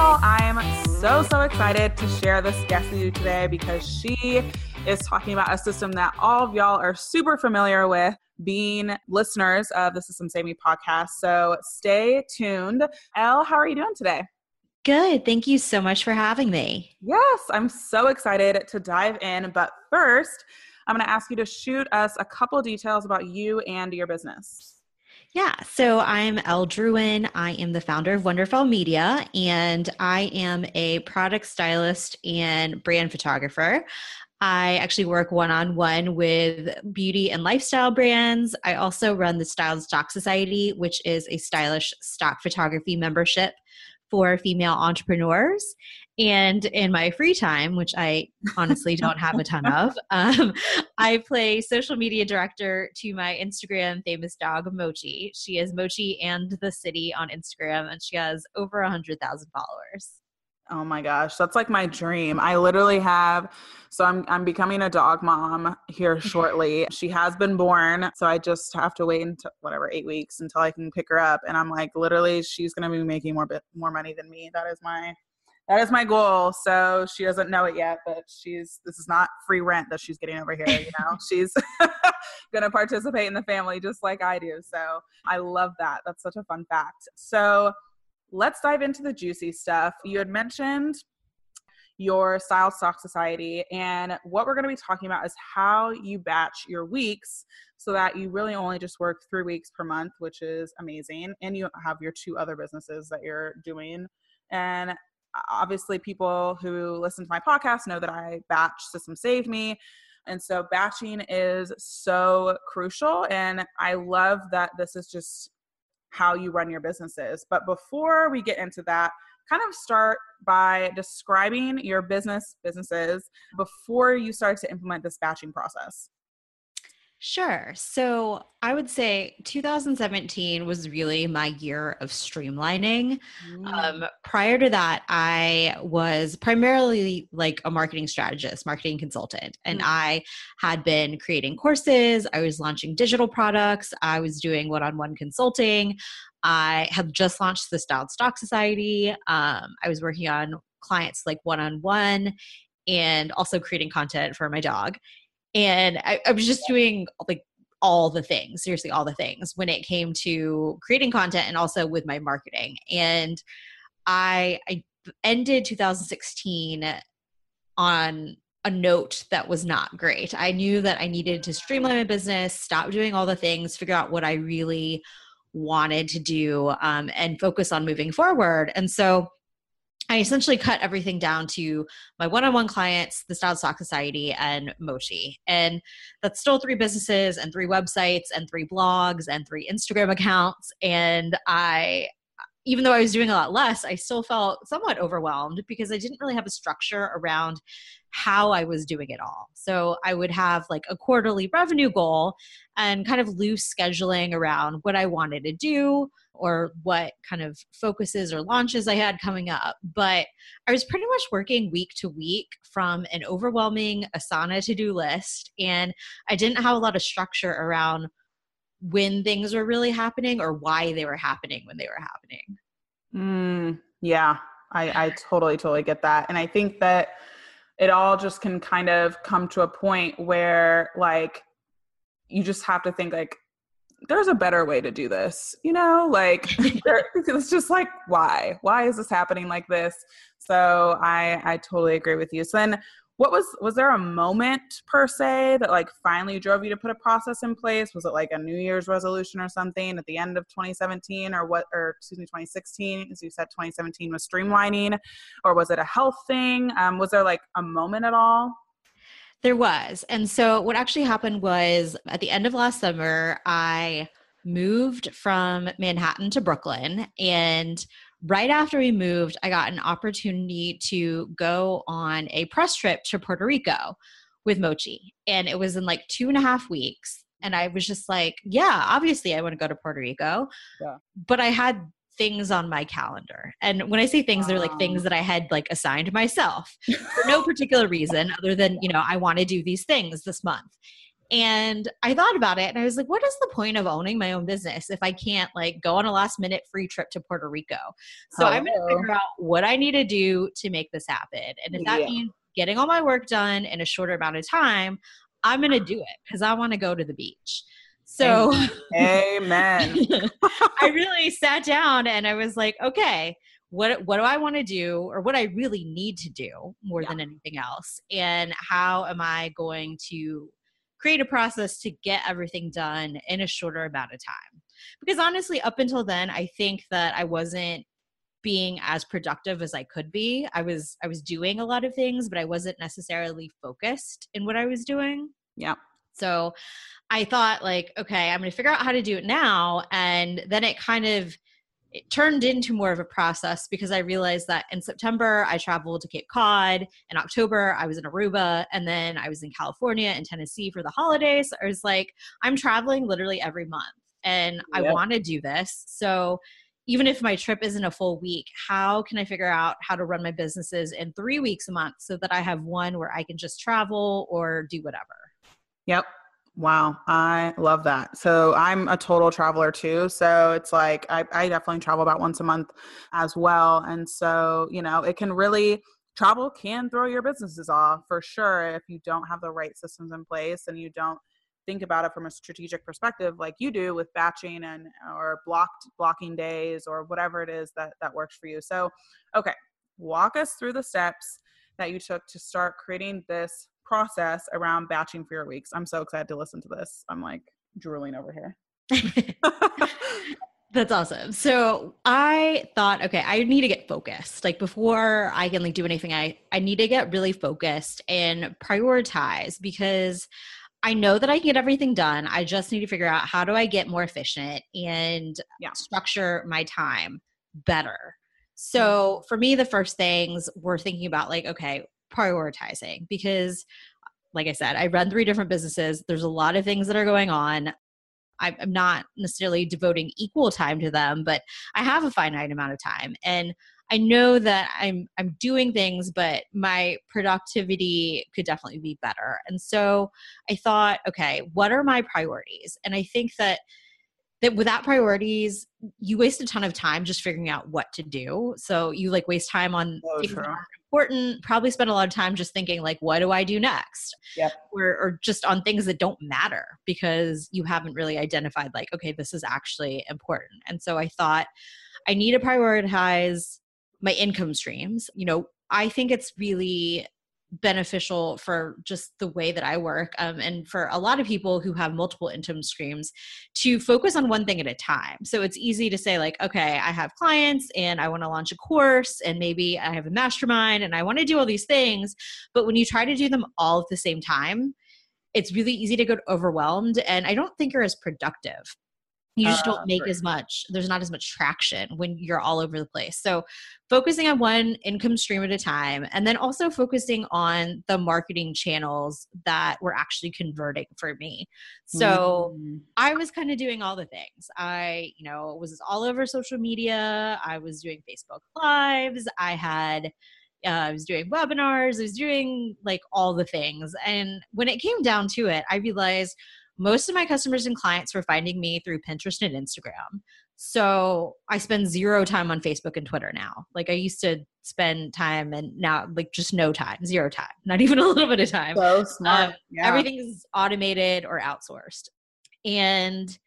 y'all. I am so, so excited to share this guest with you today because she is talking about a system that all of y'all are super familiar with being listeners of the Systems Saved Me podcast. So stay tuned. Elle, how are you doing today? Good. Thank you so much for having me. Yes, I'm so excited to dive in. But first, I'm going to ask you to shoot us a couple details about you and your business. Yeah, so I'm Elle Drouin. I am the founder of Wonderfelle Media, and I am a product stylist and brand photographer. I actually work one on one with beauty and lifestyle brands. I also run the Styled Stock Society, which is a stylish stock photography membership for female entrepreneurs. And in my free time, which I honestly don't have a ton of, um, I play social media director to my Instagram famous dog, Mochi. She is Mochi and the City on Instagram, and she has over 100,000 followers. Oh my gosh, that's like my dream. I literally have so I'm I'm becoming a dog mom here shortly. she has been born, so I just have to wait until whatever 8 weeks until I can pick her up and I'm like literally she's going to be making more bit more money than me. That is my that is my goal. So she doesn't know it yet, but she's this is not free rent that she's getting over here, you know. she's going to participate in the family just like I do. So I love that. That's such a fun fact. So let's dive into the juicy stuff. You had mentioned your Styled Stock Society, and what we're going to be talking about is how you batch your weeks so that you really only just work three weeks per month, which is amazing. And you have your two other businesses that you're doing. And obviously, people who listen to my podcast know that I batch Systems Saved Me. And so batching is so crucial. And I love that this is just how you run your businesses. But before we get into that, kind of start by describing your business businesses before you start to implement this batching process. Sure. So I would say 2017 was really my year of streamlining. Mm. Um, prior to that, I was primarily like a marketing strategist, marketing consultant, and mm. I had been creating courses. I was launching digital products. I was doing one on one consulting. I had just launched the Styled Stock Society. Um, I was working on clients like one on one and also creating content for my dog and I, I was just doing like all the things seriously all the things when it came to creating content and also with my marketing. And i i ended 2016 on a note that was not great. I knew that i needed to streamline my business stop doing all the things figure out what i really wanted to do um, and focus on moving forward. And so I essentially cut everything down to my one-on-one clients, the Styled Stock Society, and Mochi, and that's still three businesses and three websites and three blogs and three Instagram accounts. And I, even though I was doing a lot less, I still felt somewhat overwhelmed because I didn't really have a structure around how I was doing it all. So I would have like a quarterly revenue goal and kind of loose scheduling around what I wanted to do or what kind of focuses or launches I had coming up. But I was pretty much working week to week from an overwhelming Asana to do list. And I didn't have a lot of structure around when things were really happening or why they were happening when they were happening. Mm, yeah, I, I totally, totally get that. And I think that it all just can kind of come to a point where, like, you just have to think, like, there's a better way to do this you know like it's just like why why is this happening like this so i i totally agree with you so then what was was there a moment per se that like finally drove you to put a process in place was it like a new year's resolution or something at the end of 2017 or what or excuse me 2016 as you said 2017 was streamlining or was it a health thing um, was there like a moment at all there was. And so what actually happened was at the end of last summer, I moved from Manhattan to Brooklyn. And right after we moved, I got an opportunity to go on a press trip to Puerto Rico with Mochi. And it was in like two and a half weeks. And I was just like, yeah, obviously I want to go to Puerto Rico. Yeah. But I had things on my calendar. And when I say things, they're like things that I had like assigned myself for no particular reason other than, you know, I want to do these things this month. And I thought about it and I was like, what is the point of owning my own business if I can't like go on a last minute free trip to Puerto Rico? So I'm going to figure out what I need to do to make this happen. And if that yeah. means getting all my work done in a shorter amount of time, I'm going to do it because I want to go to the beach. So, amen. I really sat down and I was like, okay, what what do I want to do or what I really need to do more yeah. than anything else and how am I going to create a process to get everything done in a shorter amount of time. Because honestly up until then I think that I wasn't being as productive as I could be. I was I was doing a lot of things but I wasn't necessarily focused in what I was doing. Yeah. So I thought like okay I'm going to figure out how to do it now and then it kind of it turned into more of a process because I realized that in September I traveled to Cape Cod, in October I was in Aruba, and then I was in California and Tennessee for the holidays. I was like, I'm traveling literally every month and yep. I want to do this. So even if my trip isn't a full week, how can I figure out how to run my businesses in three weeks a month so that I have one where I can just travel or do whatever? Yep. Wow, I love that. So I'm a total traveler too. So it's like I, I definitely travel about once a month as well. And so, you know, it can really travel can throw your businesses off for sure if you don't have the right systems in place and you don't think about it from a strategic perspective like you do with batching and or blocked blocking days or whatever it is that that works for you. So, okay, walk us through the steps that you took to start creating this process around batching for your weeks. I'm so excited to listen to this. I'm like drooling over here. That's awesome. So I thought, okay, I need to get focused. Like before I can like do anything, I I need to get really focused and prioritize because I know that I can get everything done. I just need to figure out how do I get more efficient and yeah. structure my time better. So mm-hmm. for me, the first things we're thinking about like, okay, prioritizing because like I said, I run three different businesses. There's a lot of things that are going on. I'm not necessarily devoting equal time to them, but I have a finite amount of time. And I know that I'm I'm doing things, but my productivity could definitely be better. And so I thought, okay, what are my priorities? And I think that that without priorities, you waste a ton of time just figuring out what to do. So you like waste time on oh, things that are important, probably spend a lot of time just thinking like, what do I do next? Yep. Or, or just on things that don't matter because you haven't really identified like, okay, this is actually important. And so I thought I need to prioritize my income streams. You know, I think it's really beneficial for just the way that I work um, and for a lot of people who have multiple income streams to focus on one thing at a time. So it's easy to say, like, okay, I have clients and I want to launch a course and maybe I have a mastermind and I want to do all these things. But when you try to do them all at the same time, it's really easy to get overwhelmed and I don't think you're as productive you just don't uh, make as much there's not as much traction when you're all over the place. So focusing on one income stream at a time and then also focusing on the marketing channels that were actually converting for me. So mm-hmm. i was kind of doing all the things. I you know was all over social media. I was doing facebook lives. I had uh, I was doing webinars, I was doing like all the things. And when it came down to it, I realized most of my customers and clients were finding me through Pinterest and Instagram. So I spend zero time on Facebook and Twitter now. Like I used to spend time and now like just no time, zero time, not even a little bit of time. So smart. Um, yeah. Everything is automated or outsourced. And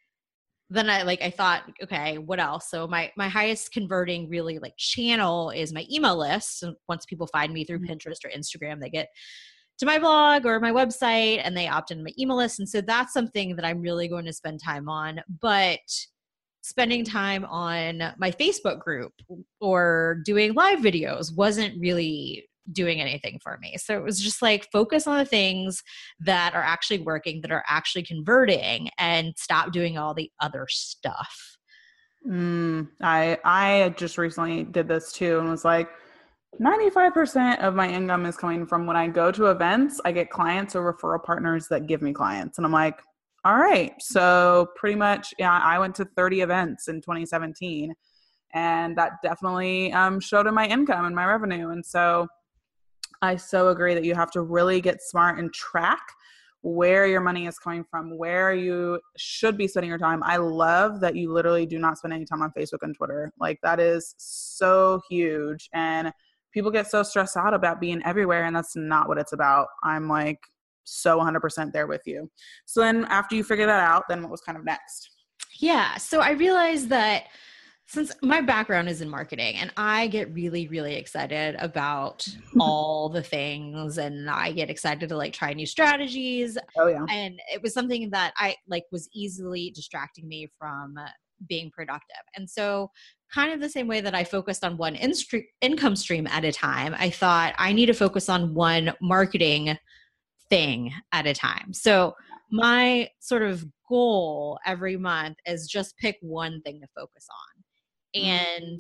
then I like I thought, okay, what else? So my my highest converting really like channel is my email list. once people find me through mm-hmm. Pinterest or Instagram, they get to my blog or my website and they opt into my email list. And so that's something that I'm really going to spend time on. But spending time on my Facebook group or doing live videos wasn't really doing anything for me. So it was just like focus on the things that are actually working, that are actually converting, and stop doing all the other stuff. Mm, I I just recently did this too and was like, 95% of my income is coming from when I go to events, I get clients or referral partners that give me clients. And I'm like, all right. So pretty much, yeah, I went to 30 events in 2017 and that definitely um, showed in my income and my revenue. And so I so agree that you have to really get smart and track where your money is coming from, where you should be spending your time. I love that you literally do not spend any time on Facebook and Twitter. Like that is so huge. And people get so stressed out about being everywhere, and that's not what it's about. I'm like so 100% there with you. So then after you figure that out, then what was kind of next? Yeah. So I realized that since my background is in marketing and I get really, really excited about all the things and I get excited to like try new strategies. Oh yeah. And it was something that I like was easily distracting me from being productive. And so kind of the same way that I focused on one in- income stream at a time, I thought I need to focus on one marketing thing at a time. So my sort of goal every month is just pick one thing to focus on mm-hmm. and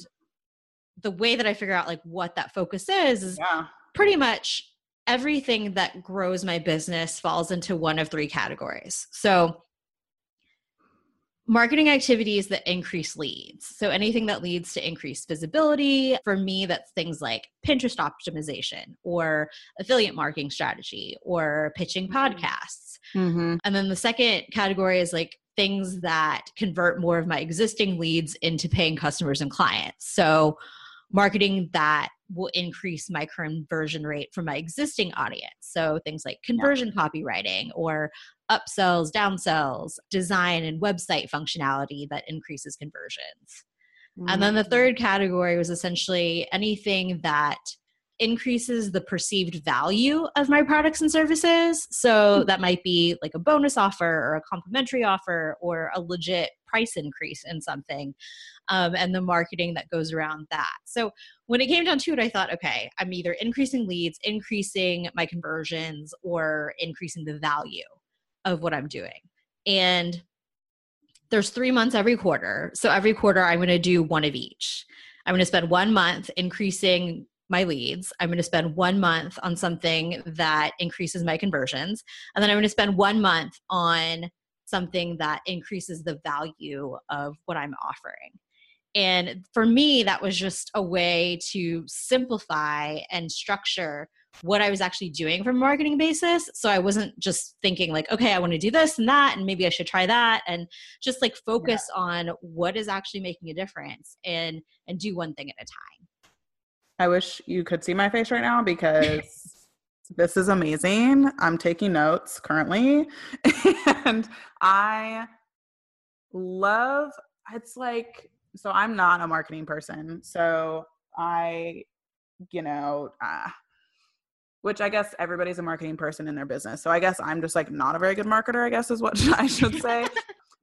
the way that i figure out like what that focus is is yeah. pretty much everything that grows my business falls into one of three categories so marketing activities that increase leads so anything that leads to increased visibility for me that's things like pinterest optimization or affiliate marketing strategy or pitching mm-hmm. podcasts mm-hmm. and then the second category is like things that convert more of my existing leads into paying customers and clients. So, marketing that will increase my conversion rate for my existing audience. So, things like conversion yeah. copywriting or upsells, downsells, design and website functionality that increases conversions. Mm-hmm. And then the mm. third category was essentially anything that increases the perceived value of my products and services. So hmm. that might be like a bonus offer or a complimentary offer or a legit price increase in something. Um, and the marketing that goes around that. So when it came down to it, I thought, okay, I'm either increasing leads, increasing my conversions, or increasing the value of what I'm doing. And there's three months every quarter. So every quarter, I'm going to do one of each. I'm going to spend one month increasing my leads. I'm going to spend one month on something that increases my conversions. And then I'm going to spend one month on something that increases the value of what I'm offering. And for me, that was just a way to simplify and structure what I was actually doing from a marketing basis. So I wasn't just thinking like, okay, I want to do this and that, and maybe I should try that, and just like focus yeah. on what is actually making a difference and and do one thing at a time. I wish you could see my face right now because this is amazing. I'm taking notes currently. and I love it's like so I'm not a marketing person. So I you know, uh, which I guess everybody's a marketing person in their business. So I guess I'm just like not a very good marketer, I guess is what I should say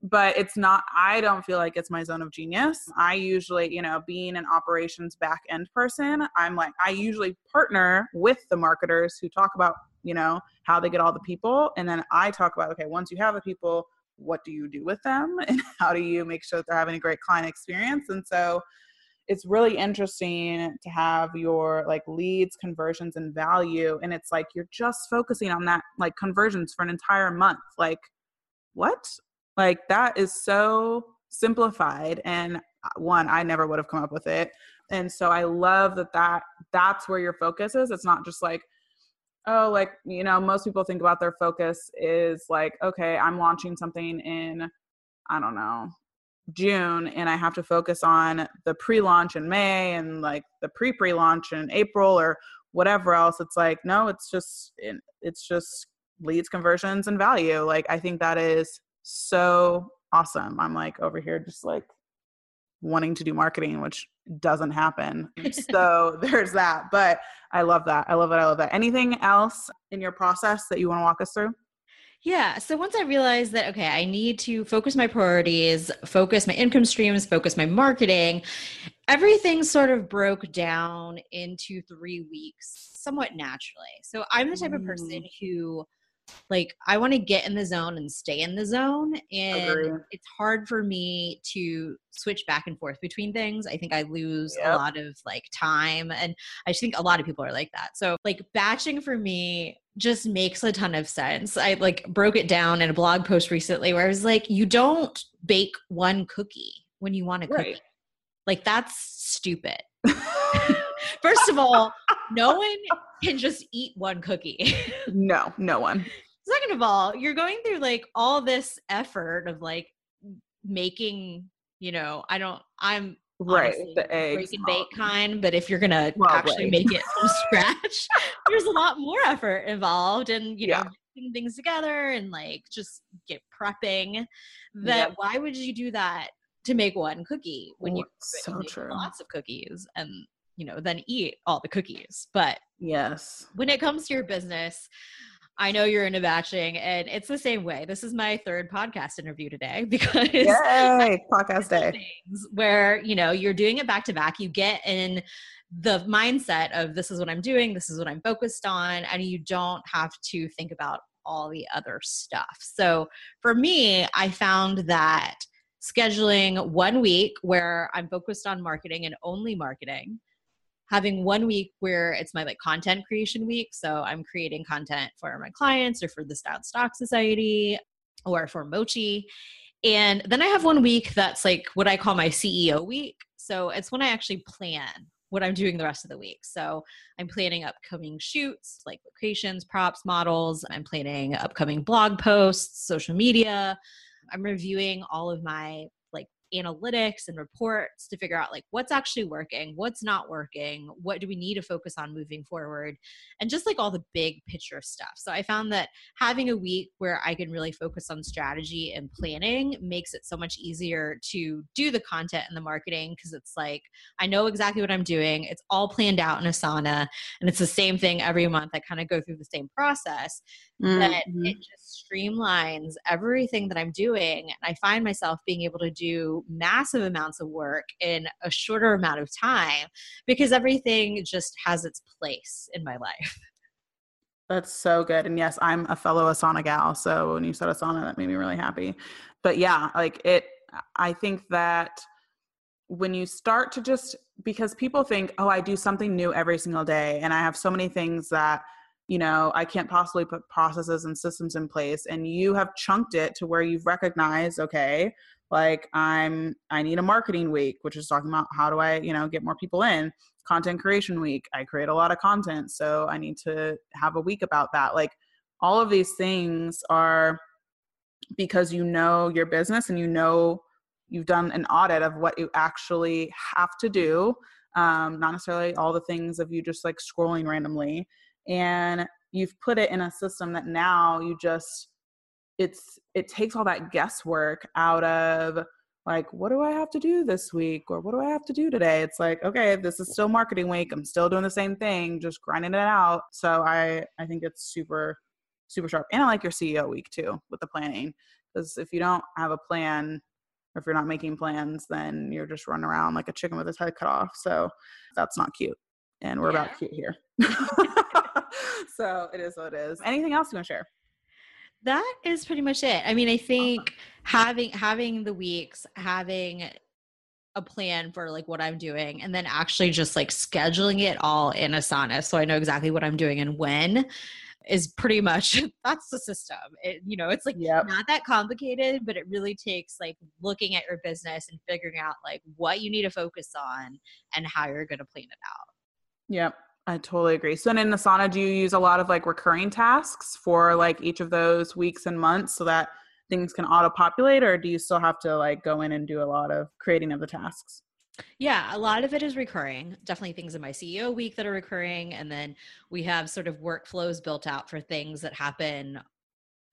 but it's not i don't feel like it's my zone of genius. I usually you know being an operations back end person i'm like i usually partner with the marketers who talk about you know how they get all the people. And then i talk about okay once you have the people what do you do with them? And how do you make sure that they're having a great client experience? And so it's really interesting to have your like leads conversions and value. And it's like you're just focusing on that like conversions for an entire month. Like what like that is so simplified and uh, one I never would have come up with it. And so I love that that that's where your focus is. It's not just like oh like you know most people think about their focus is like okay, I'm launching something in I don't know, June and I have to focus on the pre-launch in May and like the pre-pre-launch in April or whatever else. It's like no, it's just it's just leads, conversions, and value. Like I think that is so awesome. I'm like over here just like wanting to do marketing, which doesn't happen. so there's that. But I love that. I love it. I love that. Anything else in your process that you want to walk us through? Yeah. So once I realized that, okay, I need to focus my priorities, focus my income streams, focus my marketing, everything sort of broke down into three weeks somewhat naturally. So I'm the type of person mm. who like I want to get in the zone and stay in the zone and Agreed. it's hard for me to switch back and forth between things. I think I lose yep. a lot of like time and I think a lot of people are like that. So like batching for me just makes a ton of sense. I like broke it down in a blog post recently where I was like you don't bake one cookie when you want a cookie. Like that's stupid. First of all, no one can just eat one cookie. no, no one. Second of all, you're going through like all this effort of like making, you know, I don't, I'm right the eggs break and bake kind but if you're gonna Well, actually right. make it from scratch there's a lot more effort involved and you know Yeah. putting things together and like just get prepping that Yep. why would you do that to make one cookie when you Wha- could so true. lots of cookies and you know then eat all the cookies. But yes. when it comes to your business I know you're into batching and it's the same way. This is my third podcast interview today because yay podcast day. things where you know you're doing it back to back. You get in the mindset of this is what i'm doing. This is what i'm focused on and you don't have to think about all the other stuff. So for me i found that scheduling one week where i'm focused on marketing and only marketing having one week where it's my like content creation week so i'm creating content for my clients or for the Styled Stock Society or for mochi and then I have one week that's like what I call my CEO week. So it's when I actually plan what I'm doing the rest of the week. So I'm planning upcoming shoots, like locations, props, models. I'm planning upcoming blog posts, social media. I'm reviewing all of my analytics and reports to figure out like what's actually working, what's not working, what do we need to focus on moving forward, and just like all the big picture stuff. So I found that having a week where I can really focus on strategy and planning makes it so much easier to do the content and the marketing because it's like I know exactly what I'm doing. It's all planned out in Asana and it's the same thing every month. I kind of go through the same process that Mhm. it just streamlines everything that I'm doing. And I find myself being able to do massive amounts of work in a shorter amount of time because everything just has its place in my life. That's so good. And yes, I'm a fellow Asana gal. So when you said Asana, that made me really happy. But yeah, like it, I think that when you start to just, because people think, oh, I do something new every single day and I have so many things that, you know, I can't possibly put processes and systems in place. And you have chunked it to where you've recognized, okay, like I'm, I need a marketing week, which is talking about how do I, you know, get more people in content creation week. I create a lot of content, so I need to have a week about that. Like all of these things are because you know your business and you know you've done an audit of what you actually have to do, um, not necessarily all the things of you just like scrolling randomly. And you've put it in a system that now you just it's it takes all that guesswork out of like what do i have to do this week? Or what do i have to do today? It's like okay this is still marketing week. I'm still doing the same thing just grinding it out. So i i think it's super super sharp. And i like your ceo week too with the planning because if you don't have a plan or if you're not making plans then you're just running around like a chicken with its head cut off. So that's not cute. And we're Yeah. about cute here. So it is what it is. Anything else you want to share that is pretty much it. I mean i think having having the weeks having a plan for like what i'm doing and then actually just like scheduling it all in asana so i know exactly what i'm doing and when is pretty much that's the system. It, you know it's like yep. not that complicated but it really takes like looking at your business and figuring out like what you need to focus on and how you're going to plan it out. Yep, I totally agree. So, in Asana, do you use a lot of like recurring tasks for like each of those weeks and months so that things can auto populate, or do you still have to like go in and do a lot of creating of the tasks? Yeah, a lot of it is recurring. Definitely things in my CEO week that are recurring. And then we have sort of workflows built out for things that happen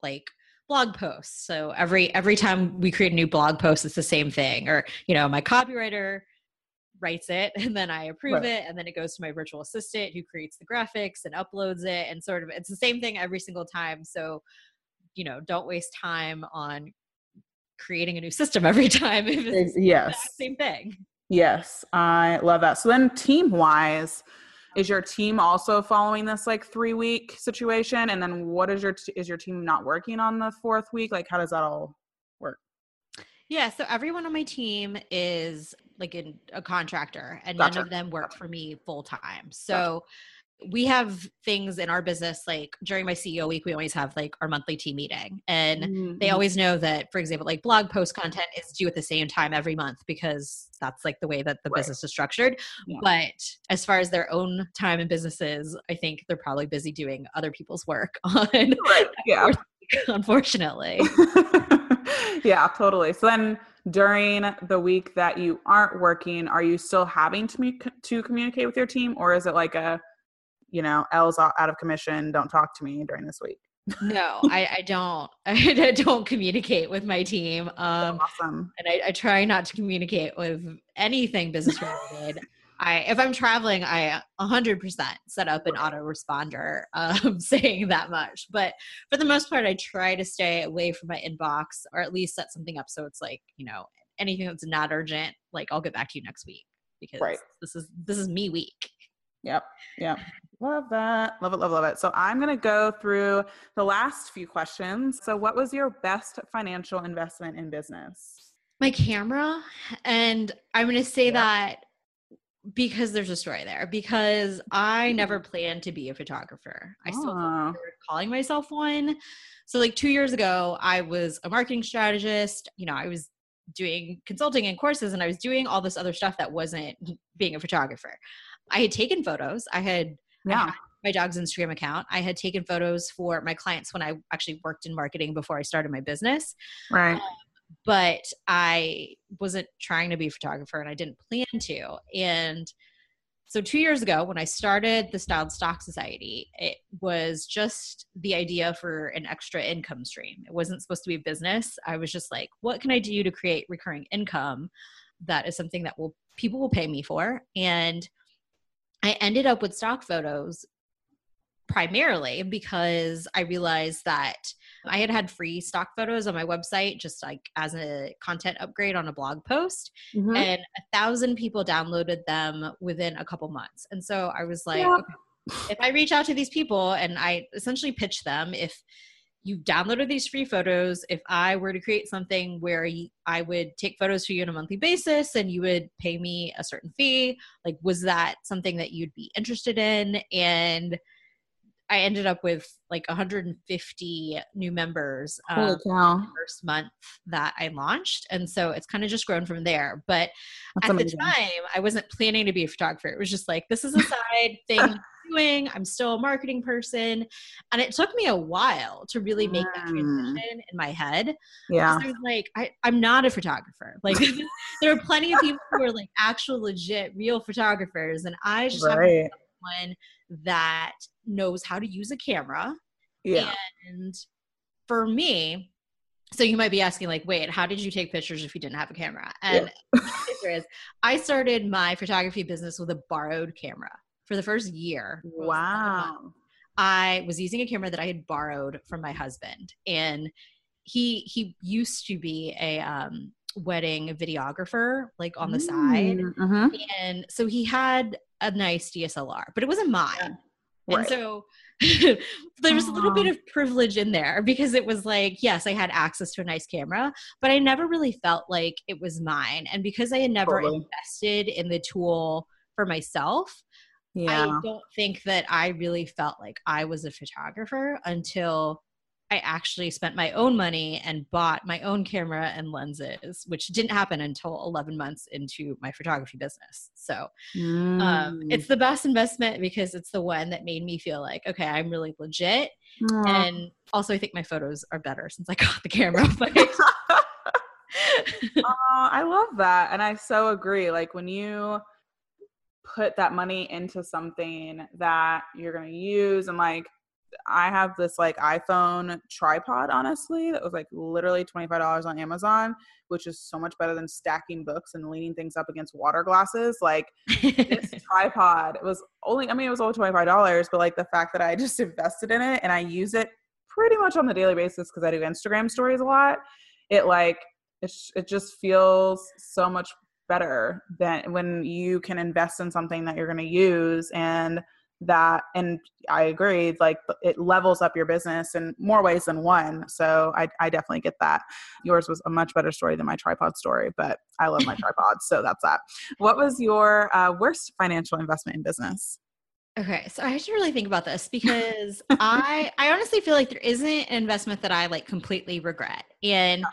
like blog posts. So every every time we create a new blog post, it's the same thing. Or, you know, my copywriter writes it and then I approve Right. it and then it goes to my virtual assistant who creates the graphics and uploads it and sort of it's the same thing every single time. So, you know, don't waste time on creating a new system every time if it's Yes, same thing. yes, I love that. So, then team wise, is your team also following this like three week situation? And then what is your t- is your team not working on the fourth week? Like, how does that all work? Yeah, so everyone on my team is like in a contractor and Gotcha. none of them work for me full time. So we have things in our business like during my CEO week we always have like our monthly team meeting and Mhm. they always know that for example like blog post content is due at the same time every month because that's like the way that the Right. business is structured Yeah. but as far as their own time and businesses i think they're probably busy doing other people's work on Right, yeah, unfortunately. yeah, totally. So then during the week that you aren't working, are you still having to me- to communicate with your team or is it like a you know, Elle's out of commission, don't talk to me during this week? no, I, I, don't. I don't communicate with my team. Um, awesome. And I, I, try not to communicate with anything business related. I, if I'm traveling, I 100% set up an autoresponder um, saying that much. But for the most part, I try to stay away from my inbox or at least set something up so it's like, you know, anything that's not urgent, like I'll get back to you next week because right. this is this is me week. Yep. Yep. Love that. Love it. Love, love it. So I'm going to go through the last few questions. So, what was your best financial investment in business? My camera. And I'm going to say that because there's a story there because I never planned to be a photographer. I still oh. calling myself one. So like 2 years ago, I was a marketing strategist, you know, I was doing consulting and courses and I was doing all this other stuff that wasn't being a photographer. I had taken photos. I had yeah. I had my dog's Instagram account. I had taken photos for my clients when I actually worked in marketing before I started my business. Right. Um, but I wasn't trying to be a photographer and I didn't plan to. And so two years ago, when I started the Styled Stock Society, it was just the idea for an extra income stream. It wasn't supposed to be a business. I was just like, what can I do to create recurring income that is something that will people will pay me for? And I ended up with stock photos primarily because I realized that I had had free stock photos on my website just like as a content upgrade on a blog post mm-hmm. and a thousand people downloaded them within a couple months. And so I was like, yeah. okay, if I reach out to these people and I essentially pitch them, if you downloaded these free photos, if I were to create something where I would take photos for you on a monthly basis and you would pay me a certain fee, like was that something that you'd be interested in? And I ended up with like 150 new members um, first month that I launched, and so it's kind of just grown from there. But That's at amazing. the time, I wasn't planning to be a photographer. It was just like this is a side thing I'm doing. I'm still a marketing person, and it took me a while to really make that mm. transition in my head. Yeah, I was like, I, I'm not a photographer. Like there are plenty of people who are like actual legit real photographers, and I just right. have one that knows how to use a camera. Yeah. And for me, so you might be asking, like, wait, how did you take pictures if you didn't have a camera? And yeah. the answer is, I started my photography business with a borrowed camera for the first year. Wow. I was using a camera that I had borrowed from my husband, and he he used to be a um, wedding videographer, like on the mm, side, uh-huh. and so he had a nice DSLR, but it wasn't mine. Yeah. Right. And so there was a little bit of privilege in there because it was like, yes, I had access to a nice camera, but I never really felt like it was mine. And because I had never totally. invested in the tool for myself, yeah. I don't think that I really felt like I was a photographer until I actually spent my own money and bought my own camera and lenses, which didn't happen until 11 months into my photography business. So mm. um, it's the best investment because it's the one that made me feel like, okay, I'm really legit. Mm. And also, I think my photos are better since I got the camera. Oh, I love that. And I so agree. Like when you put that money into something that you're going to use and like, I have this like iPhone tripod, honestly, that was like literally $25 on Amazon, which is so much better than stacking books and leaning things up against water glasses. Like this tripod It was only, I mean, it was only $25, but like the fact that I just invested in it and I use it pretty much on the daily basis because I do Instagram stories a lot, it like, it, it just feels so much better than when you can invest in something that you're going to use and that and i agree like it levels up your business in more ways than one so I, I definitely get that yours was a much better story than my tripod story but i love my tripod so that's that what was your uh, worst financial investment in business Okay, so I should really think about this because I I honestly feel like there isn't an investment that I like completely regret. And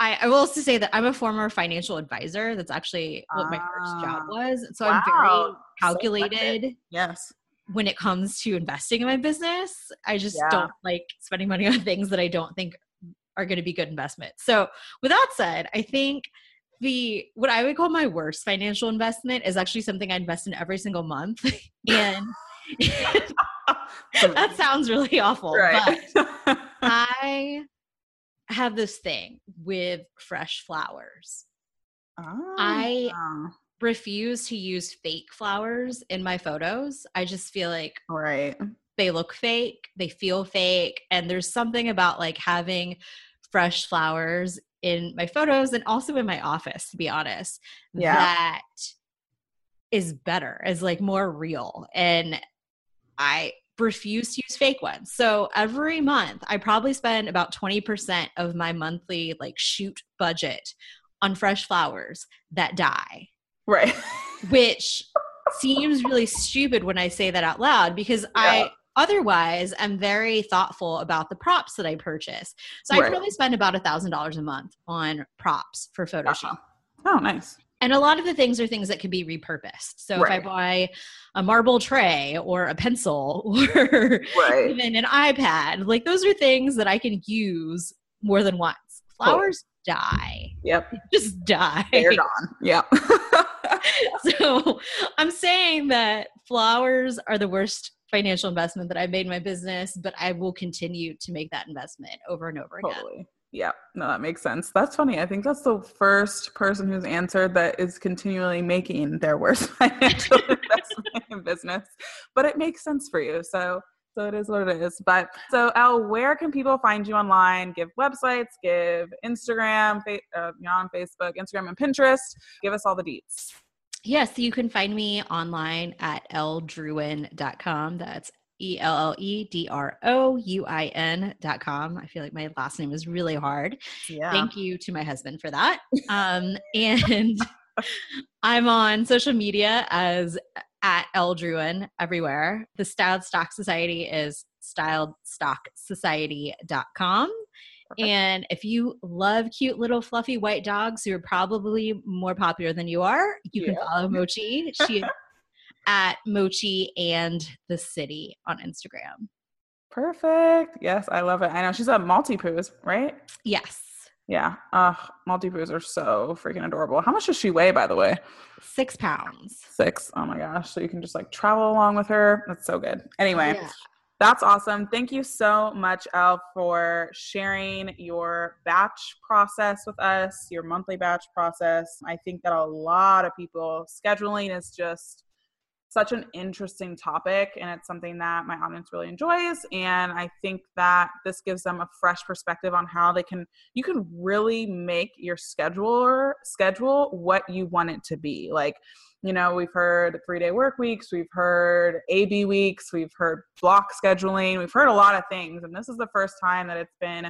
I, I, will also say that I'm a former financial advisor. That's actually what my first job ah, was. So wow. I'm very calculated. So yes when it comes to investing in my business, I just Yeah. don't like spending money on things that I don't think are going to be good investments. So, with that said, I think the what I would call my worst financial investment is actually something I invest in every single month. and that sounds really awful, right. but I have this thing with fresh flowers. I- Ah, Refuse to use fake flowers in my photos. I just feel like right. they look fake, they feel fake, and there's something about like having fresh flowers in my photos and also in my office, to be honest, Yeah. that is better, is like more real. And I refuse to use fake ones. So every month, I probably spend about 20% of my monthly like shoot budget on fresh flowers that die Right. which seems really stupid when I say that out loud because Yeah. I otherwise am very thoughtful about the props that I purchase. So I Right. probably spend about a thousand dollars a month on props for photoshoots. Uh-huh. Oh, nice. And a lot of the things are things that can be repurposed. So if I buy a marble tray or a pencil or Right. even an iPad, like those are things that I can use more than once. Flowers die. Yep. Just die. They're gone. Yeah. so I'm saying that flowers are the worst financial investment that I've made in my business, but I will continue to make that investment over and over again. totally. Yeah. No, that makes sense. That's funny. I think that's the first person who's answered that is continually making their worst financial investment in business. But it makes sense for you. So so it is what it is. But so Elle, where can people find you online? Give websites, give Instagram, fa- uh, you're on Facebook, Instagram, and Pinterest. Give us all the deets. Yes, you can find me online at elledrouin.com. That's E L L E D R O U I N dot com. I feel like my last name is really hard. Yeah. Thank you to my husband for that. Um, and I'm on social media as at elledrouin everywhere. The Styled Stock Society is styledstocksociety.com. Perfect. And if you love cute little fluffy white dogs who are probably more popular than you are, you can follow Mochi. She is at Mochi and the City on Instagram. Perfect. Yes, I love it. I know she's a maltipoos, right? Yes. Yeah. Uh maltipoos are so freaking adorable. How much does she weigh, by the way? Six pounds. Six. Oh my gosh. So you can just like travel along with her. That's so good. Anyway, Yeah. that's awesome. Thank you so much, Elle, for sharing your batch process with us, your monthly batch process. I think that a lot of people scheduling is just such an interesting topic and it's something that my audience really enjoys and i think that this gives them a fresh perspective on how they can you can really make your scheduler schedule what you want it to be. Like you know we've heard three day work weeks we've heard ab weeks we've heard block scheduling we've heard a lot of things and this is the first time that it's been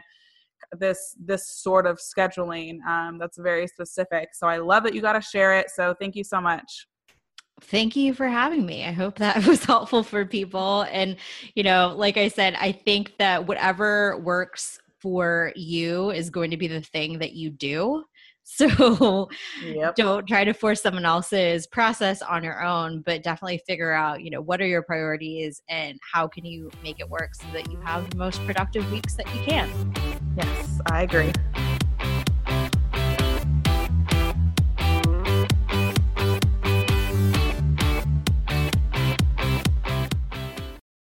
this this sort of scheduling um, that's very specific. So i love that you got to share it so thank you so much Thank you for having me. I hope that was helpful for people. And, you know, like I said, I think that whatever works for you is going to be the thing that you do. So yep don't try to force someone else's process on your own, but definitely figure out, you know, what are your priorities and how can you make it work so that you have the most productive weeks that you can. yes i agree